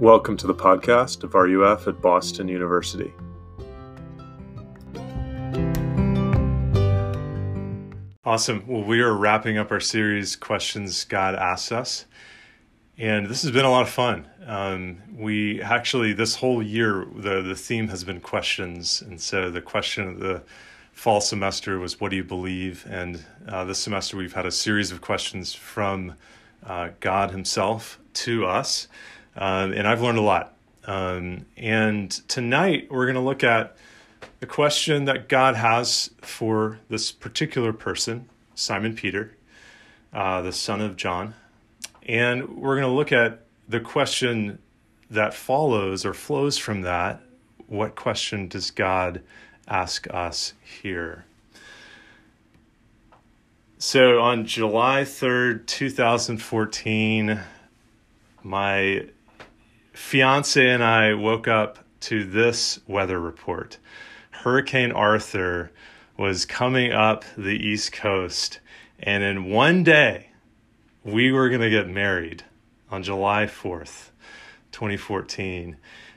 Welcome to the podcast of RUF at Boston University. Awesome. Well, we are wrapping up our series, Questions God Asks Us. And this has been a lot of fun. Um, we actually, this whole year, the, the theme has been questions. And so the question of the fall semester was, What do you believe? And uh, this semester, we've had a series of questions from uh, God Himself to us um, and I've learned a lot. Um, and tonight we're going to look at the question that God has for this particular person, Simon Peter, uh, the son of John. And we're going to look at the question that follows or flows from that. What question does God ask us here? So on July 3rd, 2014, my fiance and I woke up to this weather report. Hurricane Arthur was coming up the East Coast, and in one day, we were going to get married on July 4th, 2014.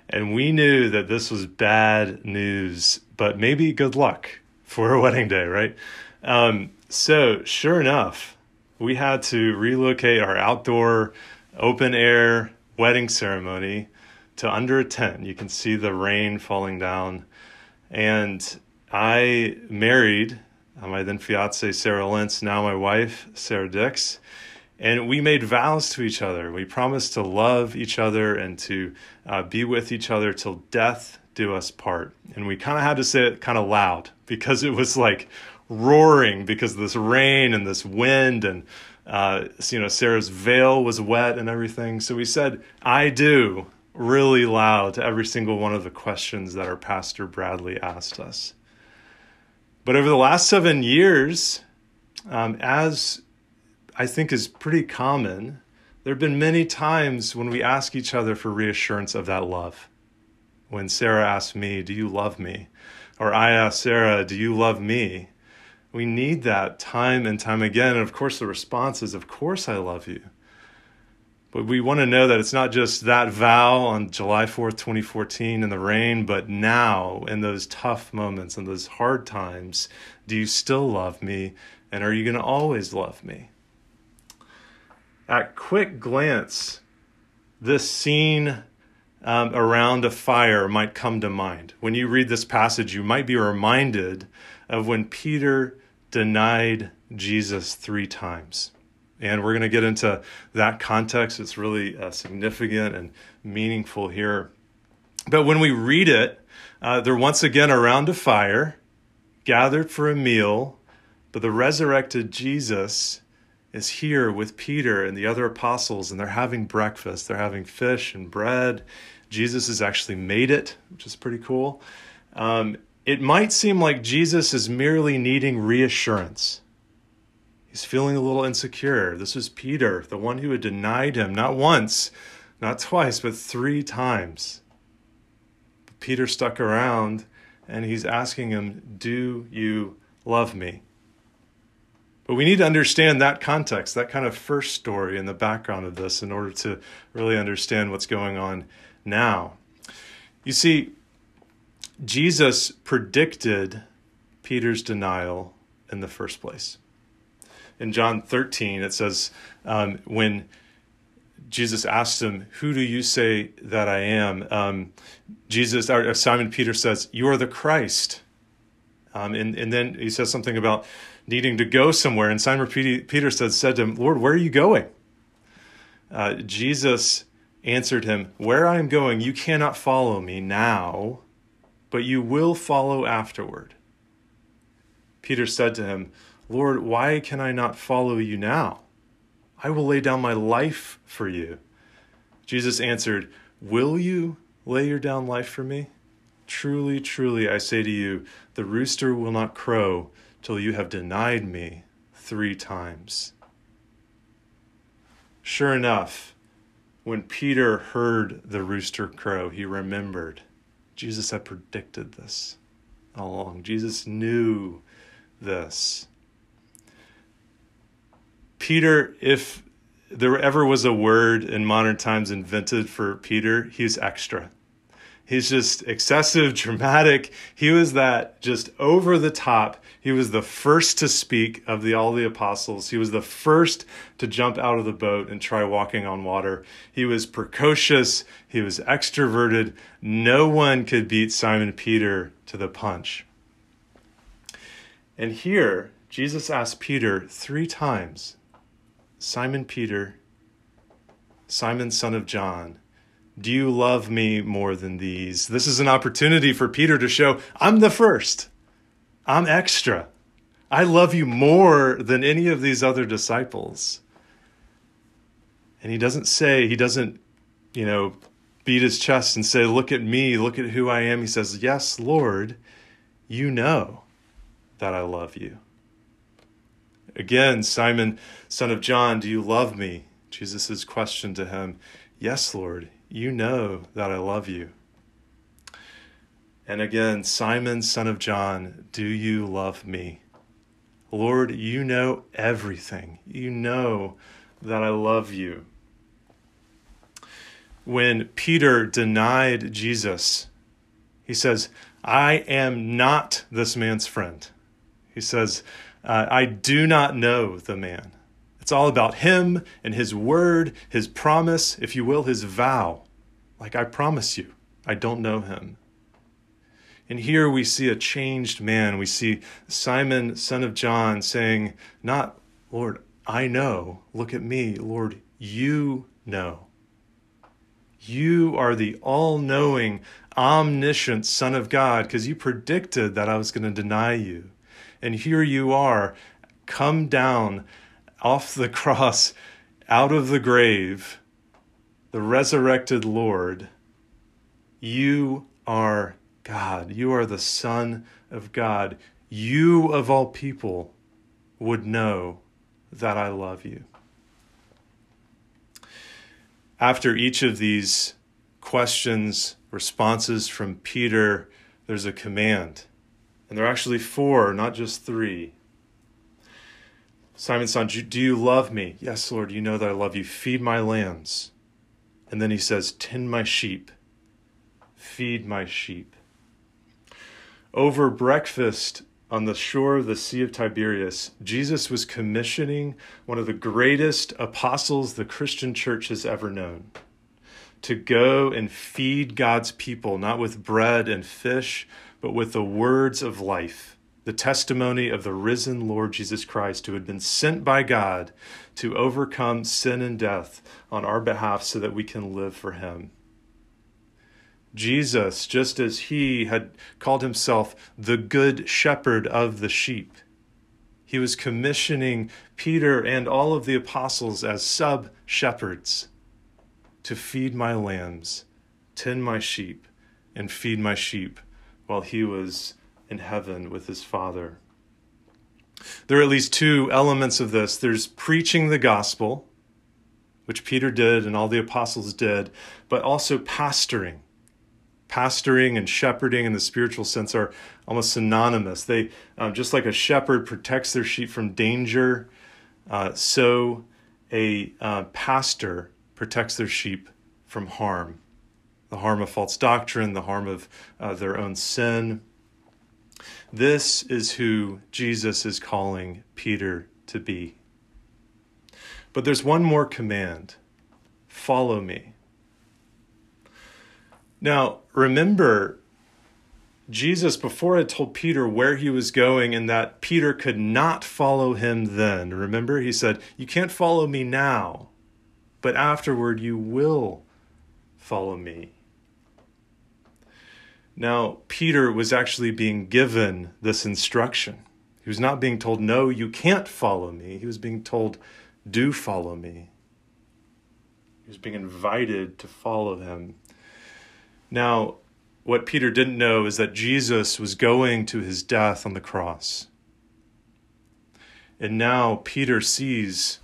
And we knew that this was bad news, but maybe good luck for a wedding day, right? Um, so, sure enough, we had to relocate our outdoor open air wedding ceremony to under a tent. You can see the rain falling down. And I married my then fiance, Sarah Lentz, now my wife, Sarah Dix. And we made vows to each other. We promised to love each other and to uh, be with each other till death do us part. And we kind of had to say it kind of loud because it was like roaring because of this rain and this wind and uh, you know, Sarah's veil was wet and everything. So we said, I do, really loud to every single one of the questions that our pastor Bradley asked us. But over the last seven years, um, as I think is pretty common, there have been many times when we ask each other for reassurance of that love. When Sarah asked me, Do you love me? Or I asked Sarah, Do you love me? We need that time and time again. And of course, the response is, Of course, I love you. But we want to know that it's not just that vow on July 4th, 2014 in the rain, but now in those tough moments and those hard times, do you still love me? And are you going to always love me? At quick glance, this scene um, around a fire might come to mind. When you read this passage, you might be reminded of when Peter denied Jesus three times. And we're going to get into that context. It's really uh, significant and meaningful here. But when we read it, uh, they're once again around a fire, gathered for a meal, but the resurrected Jesus is here with Peter and the other apostles, and they're having breakfast. They're having fish and bread. Jesus has actually made it, which is pretty cool. Um, it might seem like Jesus is merely needing reassurance. He's feeling a little insecure. This was Peter, the one who had denied him not once, not twice, but three times. But Peter stuck around and he's asking him, Do you love me? But we need to understand that context, that kind of first story in the background of this in order to really understand what's going on now. You see, Jesus predicted Peter's denial in the first place. In John 13, it says, um, when Jesus asked him, Who do you say that I am? Um, Jesus, or Simon Peter says, You are the Christ. Um, and, and then he says something about needing to go somewhere. And Simon Peter said, said to him, Lord, where are you going? Uh, Jesus answered him, Where I am going, you cannot follow me now but you will follow afterward. Peter said to him, Lord, why can I not follow you now? I will lay down my life for you. Jesus answered, Will you lay your down life for me? Truly, truly, I say to you, the rooster will not crow till you have denied me three times. Sure enough, when Peter heard the rooster crow, he remembered Jesus had predicted this all along. Jesus knew this. Peter, if there ever was a word in modern times invented for Peter, he's extra. He's just excessive, dramatic. He was that just over the top. He was the first to speak of the all the apostles. He was the first to jump out of the boat and try walking on water. He was precocious. He was extroverted. No one could beat Simon Peter to the punch. And here, Jesus asked Peter three times Simon Peter, Simon, son of John, do you love me more than these? This is an opportunity for Peter to show I'm the first. I'm extra. I love you more than any of these other disciples. And he doesn't say, he doesn't, you know, beat his chest and say, Look at me, look at who I am. He says, Yes, Lord, you know that I love you. Again, Simon, son of John, do you love me? Jesus' question to him, Yes, Lord, you know that I love you. And again, Simon, son of John, do you love me? Lord, you know everything. You know that I love you. When Peter denied Jesus, he says, I am not this man's friend. He says, uh, I do not know the man. It's all about him and his word, his promise, if you will, his vow. Like, I promise you, I don't know him. And here we see a changed man. We see Simon, son of John, saying, Not, Lord, I know. Look at me. Lord, you know. You are the all knowing, omniscient Son of God because you predicted that I was going to deny you. And here you are, come down off the cross, out of the grave, the resurrected Lord, you are God. You are the Son of God. You, of all people, would know that I love you. After each of these questions, responses from Peter, there's a command. And there are actually four, not just three. Simon son, do you love me? Yes, Lord, you know that I love you. Feed my lambs. And then he says, Tend my sheep, feed my sheep. Over breakfast on the shore of the Sea of Tiberias, Jesus was commissioning one of the greatest apostles the Christian church has ever known to go and feed God's people, not with bread and fish, but with the words of life the testimony of the risen Lord Jesus Christ, who had been sent by God to overcome sin and death on our behalf so that we can live for him. Jesus, just as he had called himself the good shepherd of the sheep, he was commissioning Peter and all of the apostles as sub shepherds to feed my lambs, tend my sheep, and feed my sheep while he was in heaven with his Father. There are at least two elements of this there's preaching the gospel, which Peter did and all the apostles did, but also pastoring. Pastoring and shepherding in the spiritual sense are almost synonymous. They, um, just like a shepherd protects their sheep from danger, uh, so a uh, pastor protects their sheep from harm the harm of false doctrine, the harm of uh, their own sin. This is who Jesus is calling Peter to be. But there's one more command follow me. Now, remember, Jesus before had told Peter where he was going and that Peter could not follow him then. Remember, he said, You can't follow me now, but afterward you will follow me. Now, Peter was actually being given this instruction. He was not being told, No, you can't follow me. He was being told, Do follow me. He was being invited to follow him. Now, what Peter didn't know is that Jesus was going to his death on the cross. And now Peter sees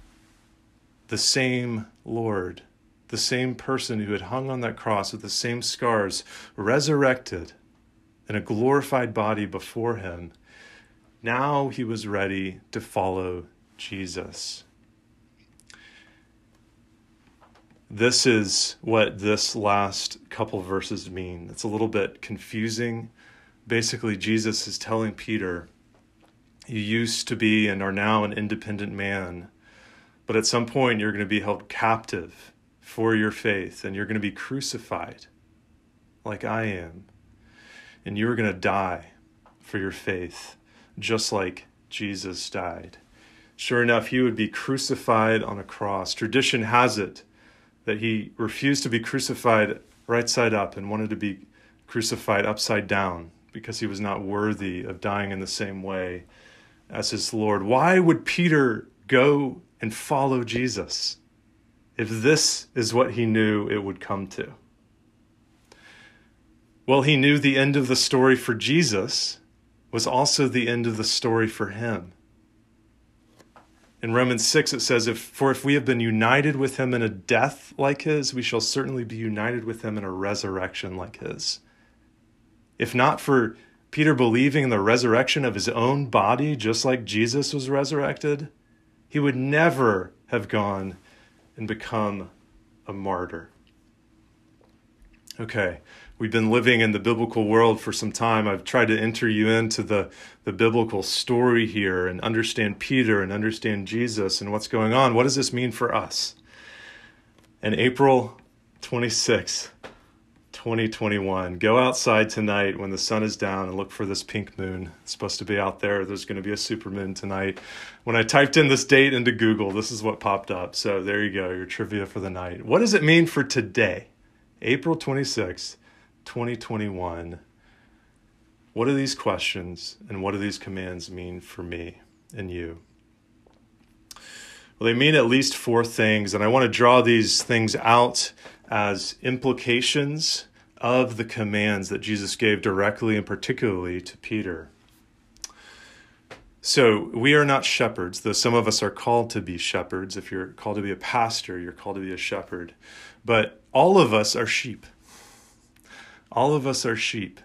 the same Lord the same person who had hung on that cross with the same scars, resurrected in a glorified body before him, now he was ready to follow Jesus. this is what this last couple verses mean. It's a little bit confusing. Basically, Jesus is telling Peter, You used to be and are now an independent man, but at some point you're going to be held captive for your faith and you're going to be crucified like I am. And you're going to die for your faith, just like Jesus died. Sure enough, he would be crucified on a cross. Tradition has it that he refused to be crucified right side up and wanted to be crucified upside down because he was not worthy of dying in the same way as his Lord. Why would Peter go and follow Jesus if this is what he knew it would come to? Well, he knew the end of the story for Jesus was also the end of the story for him. In Romans 6, it says, if, For if we have been united with him in a death like his, we shall certainly be united with him in a resurrection like his. If not for Peter believing in the resurrection of his own body, just like Jesus was resurrected, he would never have gone and become a martyr. Okay, we've been living in the biblical world for some time. I've tried to enter you into the, the biblical story here and understand Peter and understand Jesus and what's going on. What does this mean for us? And April 26, 2021, go outside tonight when the sun is down and look for this pink moon. It's supposed to be out there. There's going to be a super moon tonight. When I typed in this date into Google, this is what popped up. So there you go, your trivia for the night. What does it mean for today? April 26, 2021. What do these questions and what do these commands mean for me and you? Well, they mean at least four things, and I want to draw these things out as implications of the commands that Jesus gave directly and particularly to Peter. So, we are not shepherds, though some of us are called to be shepherds. If you're called to be a pastor, you're called to be a shepherd. But all of us are sheep. All of us are sheep.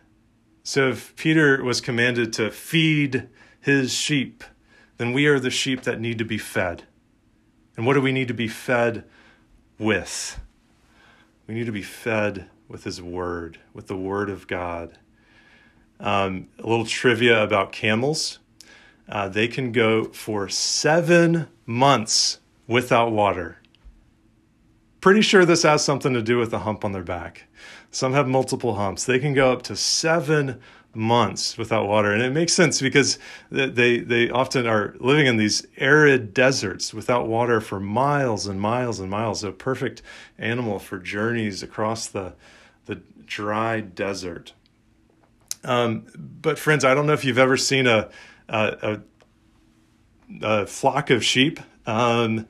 So if Peter was commanded to feed his sheep, then we are the sheep that need to be fed. And what do we need to be fed with? We need to be fed with his word, with the word of God. Um, a little trivia about camels uh, they can go for seven months without water. Pretty sure this has something to do with the hump on their back. Some have multiple humps. They can go up to seven months without water. And it makes sense because they, they often are living in these arid deserts without water for miles and miles and miles. A perfect animal for journeys across the, the dry desert. Um, but, friends, I don't know if you've ever seen a, a, a, a flock of sheep. Um,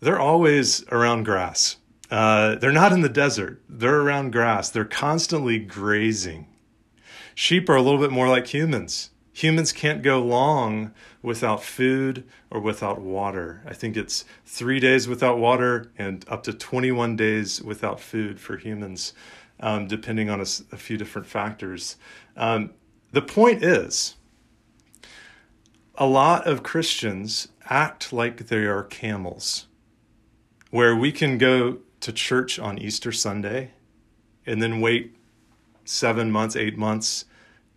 they're always around grass. Uh, they're not in the desert, they're around grass. They're constantly grazing. Sheep are a little bit more like humans. Humans can't go long without food or without water. I think it's three days without water and up to 21 days without food for humans, um, depending on a, a, few different factors. Um, the point is, a lot of Christians act like they are camels, where we can go to church on Easter Sunday and then wait seven months, eight months,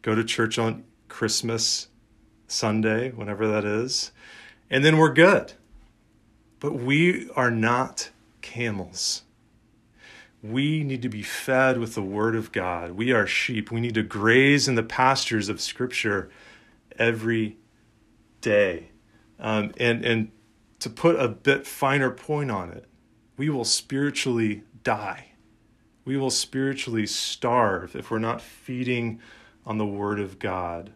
go to church on Christmas Sunday, whenever that is, and then we're good. But we are not camels. We need to be fed with the Word of God. We are sheep. We need to graze in the pastures of Scripture every day. Um, and, and to put a bit finer point on it, we will spiritually die. We will spiritually starve if we're not feeding on the Word of God.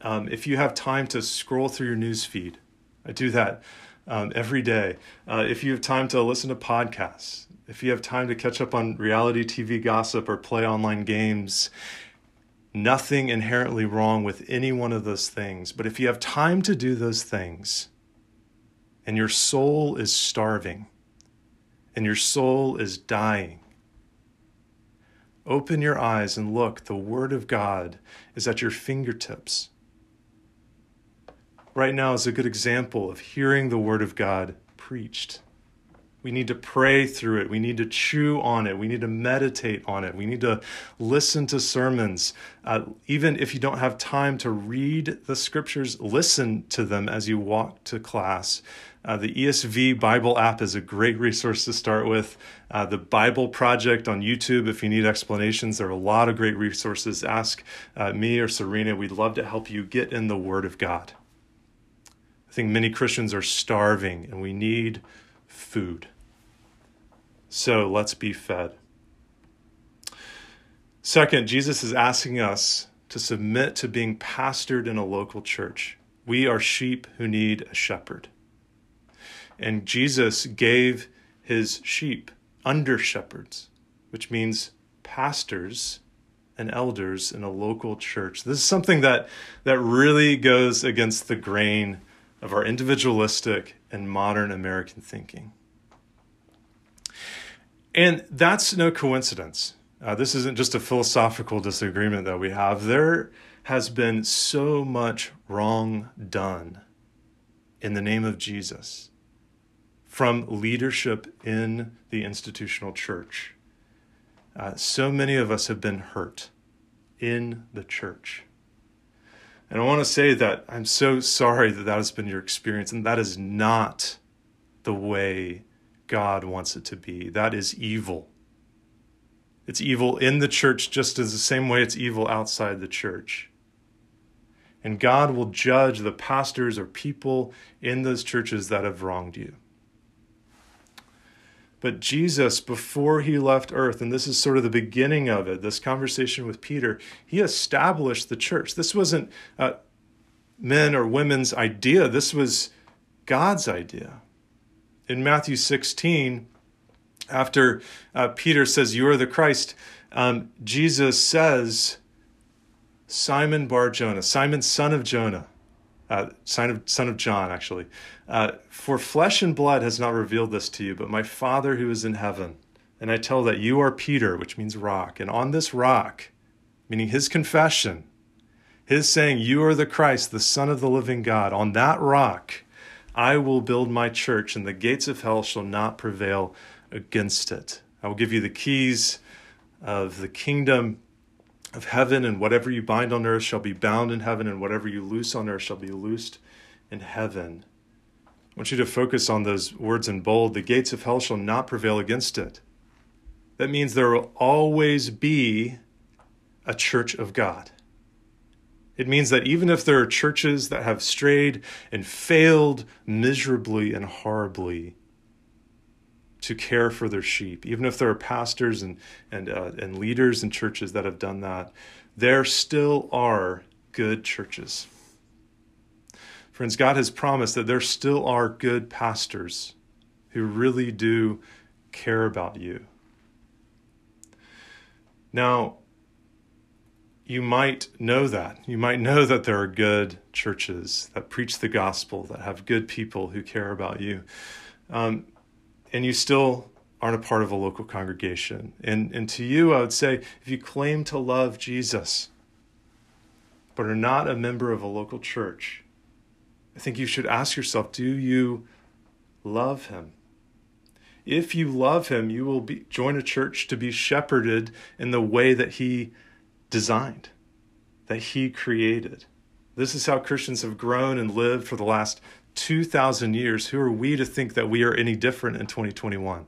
Um, if you have time to scroll through your news feed, I do that um, every day. Uh, if you have time to listen to podcasts, if you have time to catch up on reality TV gossip or play online games, nothing inherently wrong with any one of those things. But if you have time to do those things and your soul is starving, and your soul is dying. Open your eyes and look. The Word of God is at your fingertips. Right now is a good example of hearing the Word of God preached. We need to pray through it. We need to chew on it. We need to meditate on it. We need to listen to sermons. Uh, even if you don't have time to read the scriptures, listen to them as you walk to class. Uh, the ESV Bible app is a great resource to start with. Uh, the Bible Project on YouTube, if you need explanations, there are a lot of great resources. Ask uh, me or Serena. We'd love to help you get in the Word of God. I think many Christians are starving and we need food. So let's be fed. Second, Jesus is asking us to submit to being pastored in a local church. We are sheep who need a shepherd. And Jesus gave his sheep under shepherds, which means pastors and elders in a local church. This is something that, that really goes against the grain of our individualistic and modern American thinking. And that's no coincidence. Uh, this isn't just a philosophical disagreement that we have. There has been so much wrong done in the name of Jesus from leadership in the institutional church. Uh, so many of us have been hurt in the church. And I want to say that I'm so sorry that that has been your experience, and that is not the way God wants it to be. That is evil. It's evil in the church just as the same way it's evil outside the church. And God will judge the pastors or people in those churches that have wronged you. But Jesus, before he left earth, and this is sort of the beginning of it, this conversation with Peter, he established the church. This wasn't uh, men or women's idea, this was God's idea. In Matthew 16, after uh, Peter says, You are the Christ, um, Jesus says, Simon Bar Jonah, Simon, son of Jonah, uh, son of son of John, actually. Uh, For flesh and blood has not revealed this to you, but my Father who is in heaven. And I tell that you are Peter, which means rock, and on this rock, meaning his confession, his saying, "You are the Christ, the Son of the living God," on that rock, I will build my church, and the gates of hell shall not prevail against it. I will give you the keys of the kingdom of heaven, and whatever you bind on earth shall be bound in heaven, and whatever you loose on earth shall be loosed in heaven. I want you to focus on those words in bold. The gates of hell shall not prevail against it. That means there will always be a church of God. It means that even if there are churches that have strayed and failed miserably and horribly, to care for their sheep. Even if there are pastors and and uh, and leaders in churches that have done that, there still are good churches. Friends, God has promised that there still are good pastors who really do care about you. Now, you might know that. You might know that there are good churches that preach the gospel, that have good people who care about you. Um, and you still aren't a part of a local congregation. And, and to you, I would say if you claim to love Jesus, but are not a member of a local church, I think you should ask yourself do you love him? If you love him, you will be, join a church to be shepherded in the way that he designed, that he created. This is how Christians have grown and lived for the last 2,000 years, who are we to think that we are any different in 2021?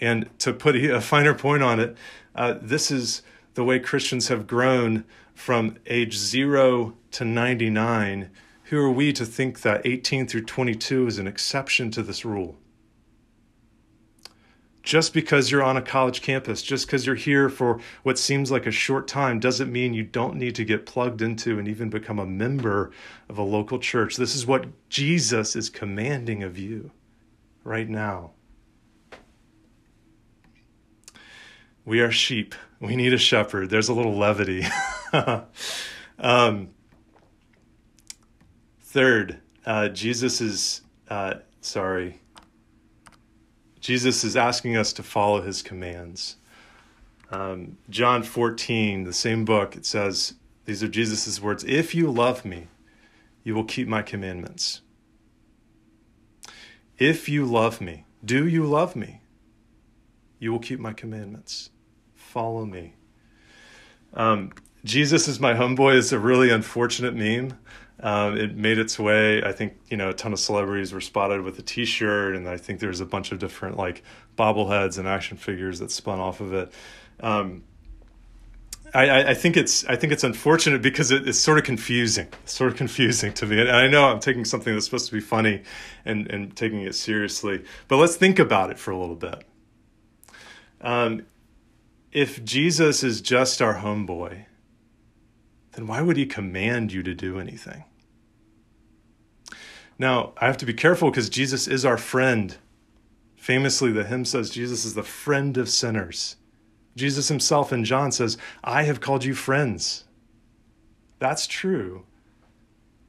And to put a finer point on it, uh, this is the way Christians have grown from age zero to 99. Who are we to think that 18 through 22 is an exception to this rule? Just because you're on a college campus, just because you're here for what seems like a short time, doesn't mean you don't need to get plugged into and even become a member of a local church. This is what Jesus is commanding of you right now. We are sheep. We need a shepherd. There's a little levity. um, third, uh, Jesus is, uh, sorry, Jesus is asking us to follow his commands. Um, John 14, the same book, it says, These are Jesus' words If you love me, you will keep my commandments. If you love me, do you love me? You will keep my commandments. Follow me. Um, Jesus is my homeboy is a really unfortunate meme. Um, it made its way. I think you know a ton of celebrities were spotted with a T-shirt, and I think there's a bunch of different like bobbleheads and action figures that spun off of it. Um, I, I, think it's I think it's unfortunate because it, it's sort of confusing, sort of confusing to me. And I know I'm taking something that's supposed to be funny and and taking it seriously, but let's think about it for a little bit. Um, if Jesus is just our homeboy, then why would he command you to do anything? Now, I have to be careful because Jesus is our friend. Famously, the hymn says Jesus is the friend of sinners. Jesus himself in John says, I have called you friends. That's true.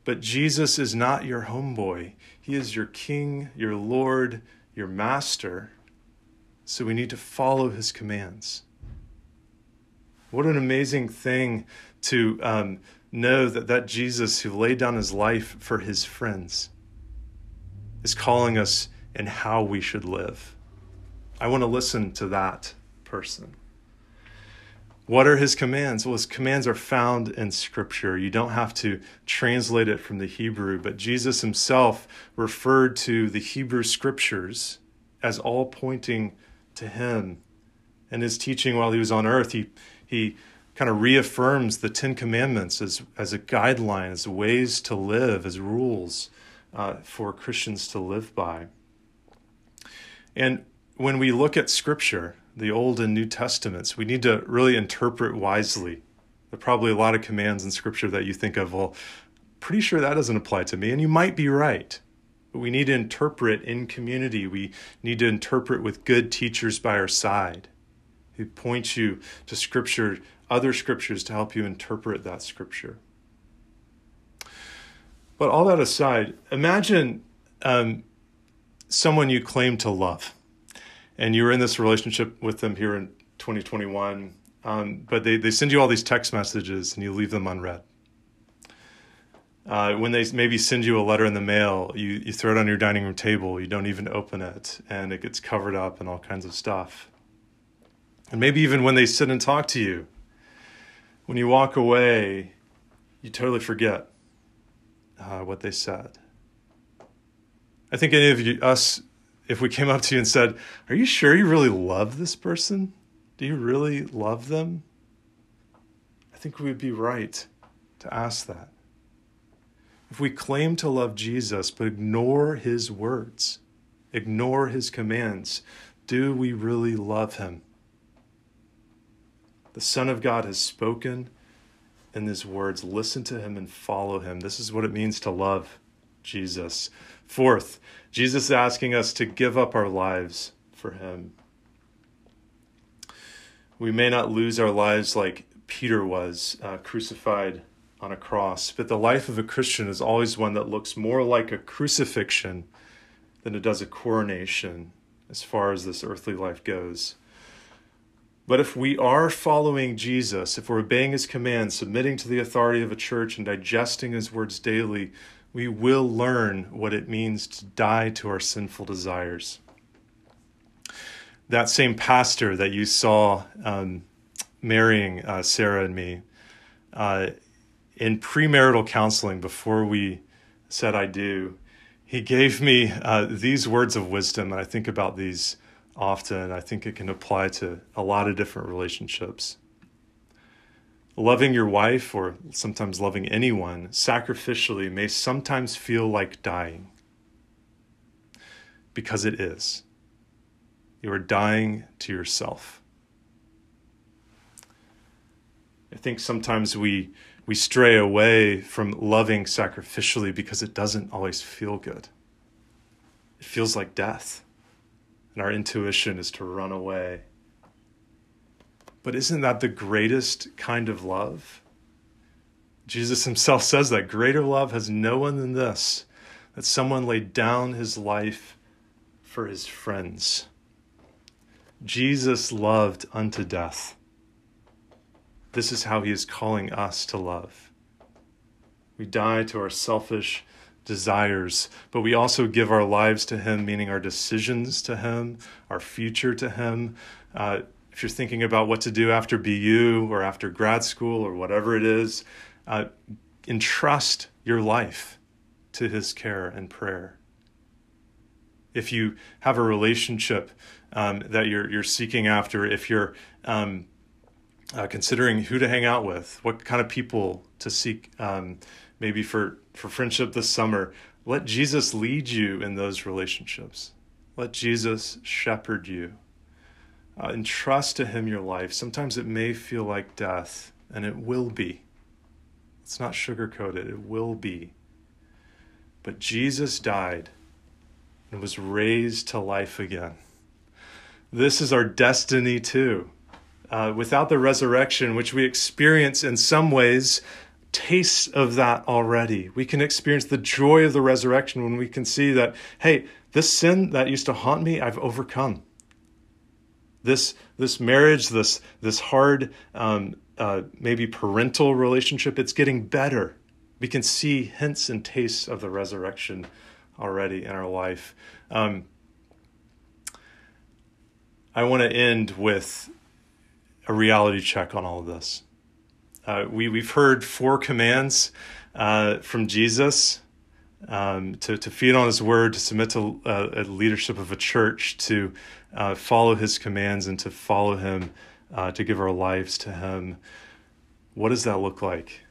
But Jesus is not your homeboy. He is your king, your Lord, your master. So we need to follow his commands. What an amazing thing to um, know that that Jesus who laid down his life for his friends is calling us in how we should live. I want to listen to that person. What are his commands? Well, his commands are found in Scripture. You don't have to translate it from the Hebrew, but Jesus himself referred to the Hebrew Scriptures as all pointing to him. And his teaching while he was on earth, he, he kind of reaffirms the Ten Commandments as, as a guideline, as ways to live, as rules uh, for Christians to live by. And when we look at Scripture, the Old and New Testaments, we need to really interpret wisely. There are probably a lot of commands in Scripture that you think of, well, pretty sure that doesn't apply to me, and you might be right. But we need to interpret in community. We need to interpret with good teachers by our side who point you to Scripture, other Scriptures to help you interpret that Scripture. But all that aside, imagine um, someone you claim to love and you were in this relationship with them here in 2021, um, but they, they send you all these text messages and you leave them unread. Uh, when they maybe send you a letter in the mail, you, you throw it on your dining room table, you don't even open it, and it gets covered up and all kinds of stuff. And maybe even when they sit and talk to you, when you walk away, you totally forget uh, what they said. I think any of you, us if we came up to you and said, Are you sure you really love this person? Do you really love them? I think we would be right to ask that. If we claim to love Jesus but ignore his words, ignore his commands, do we really love him? The Son of God has spoken in his words. Listen to him and follow him. This is what it means to love Jesus. Fourth, Jesus is asking us to give up our lives for him. We may not lose our lives like Peter was uh, crucified on a cross, but the life of a Christian is always one that looks more like a crucifixion than it does a coronation as far as this earthly life goes. But if we are following Jesus, if we're obeying his commands, submitting to the authority of a church, and digesting his words daily, we will learn what it means to die to our sinful desires. That same pastor that you saw um, marrying uh, Sarah and me, uh, in premarital counseling, before we said I do, he gave me uh, these words of wisdom, and I think about these often. I think it can apply to a lot of different relationships loving your wife or sometimes loving anyone sacrificially may sometimes feel like dying because it is. You are dying to yourself. I think sometimes we we stray away from loving sacrificially because it doesn't always feel good. It feels like death. And our intuition is to run away but isn't that the greatest kind of love? Jesus himself says that greater love has no one than this that someone laid down his life for his friends. Jesus loved unto death. This is how he is calling us to love. We die to our selfish desires, but we also give our lives to Him, meaning our decisions to Him, our future to Him. Uh, if you're thinking about what to do after BU or after grad school or whatever it is, uh, entrust your life to His care and prayer. If you have a relationship um, that you're you're seeking after, if you're um, uh, considering who to hang out with, what kind of people to seek, um, maybe for for friendship this summer, let Jesus lead you in those relationships. Let Jesus shepherd you uh, entrust to Him your life. Sometimes it may feel like death, and it will be. It's not sugarcoated, it will be. But Jesus died and was raised to life again. This is our destiny too. Uh, without the resurrection, which we experience in some ways, tastes of that already. We can experience the joy of the resurrection when we can see that, hey, this sin that used to haunt me, I've overcome this this marriage, this this hard um, uh, maybe parental relationship, it's getting better. We can see hints and tastes of the resurrection already in our life. Um, I want to end with a reality check on all of this. Uh, we we've heard four commands uh, from Jesus um, to, to feed on his word, to submit to uh, leadership of a church, to uh, follow his commands, and to follow him, uh, to give our lives to him. What does that look like?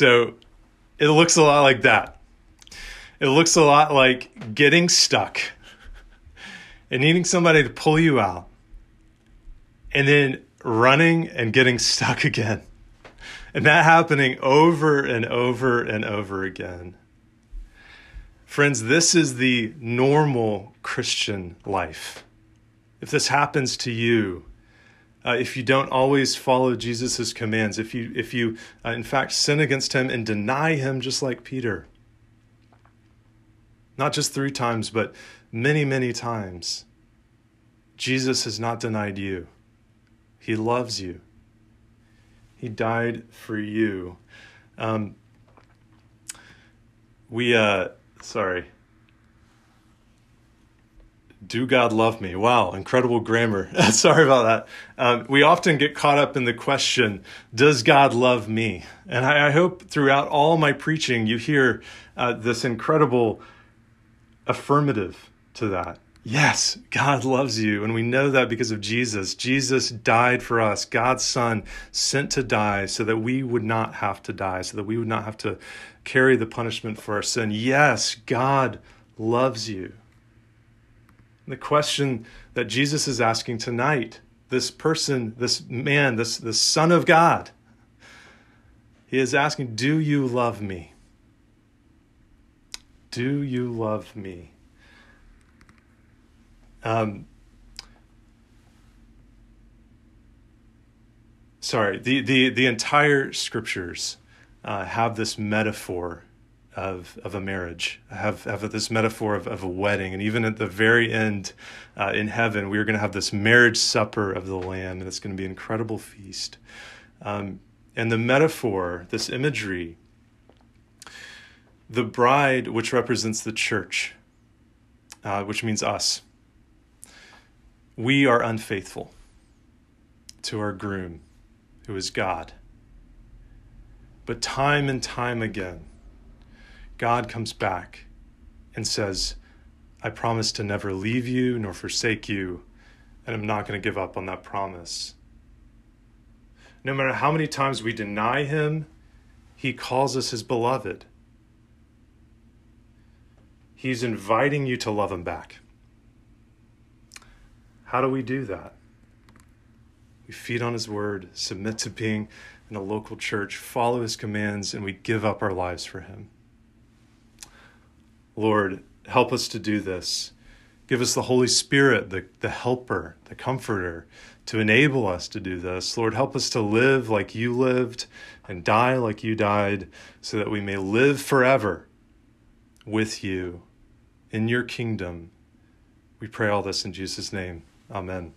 So it looks a lot like that. It looks a lot like getting stuck and needing somebody to pull you out and then running and getting stuck again. And that happening over and over and over again. Friends, this is the normal Christian life. If this happens to you, uh, if you don't always follow Jesus' commands, if you, if you uh, in fact sin against him and deny him just like Peter, not just three times, but many, many times, Jesus has not denied you. He loves you. He died for you. Um, we, uh, sorry do God love me? Wow, incredible grammar. Sorry about that. Um, we often get caught up in the question, does God love me? And I, I hope throughout all my preaching you hear uh, this incredible affirmative to that. Yes, God loves you. And we know that because of Jesus. Jesus died for us, God's Son sent to die so that we would not have to die, so that we would not have to carry the punishment for our sin. Yes, God loves you. The question that Jesus is asking tonight, this person, this man, this, this Son of God, he is asking, Do you love me? Do you love me? Um, sorry, the, the, the entire scriptures uh, have this metaphor of of a marriage. have have this metaphor of, of a wedding, and even at the very end, uh, in heaven, we are going to have this marriage supper of the Lamb, and it's going to be an incredible feast. Um, and the metaphor, this imagery, the bride, which represents the church, uh, which means us, we are unfaithful to our groom, who is God. But time and time again, God comes back and says, I promise to never leave you nor forsake you, and I'm not going to give up on that promise. No matter how many times we deny him, he calls us his beloved. He's inviting you to love him back. How do we do that? We feed on his word, submit to being in a local church, follow his commands, and we give up our lives for him. Lord, help us to do this. Give us the Holy Spirit, the, the helper, the comforter, to enable us to do this. Lord, help us to live like you lived and die like you died, so that we may live forever with you in your kingdom. We pray all this in Jesus' name. Amen.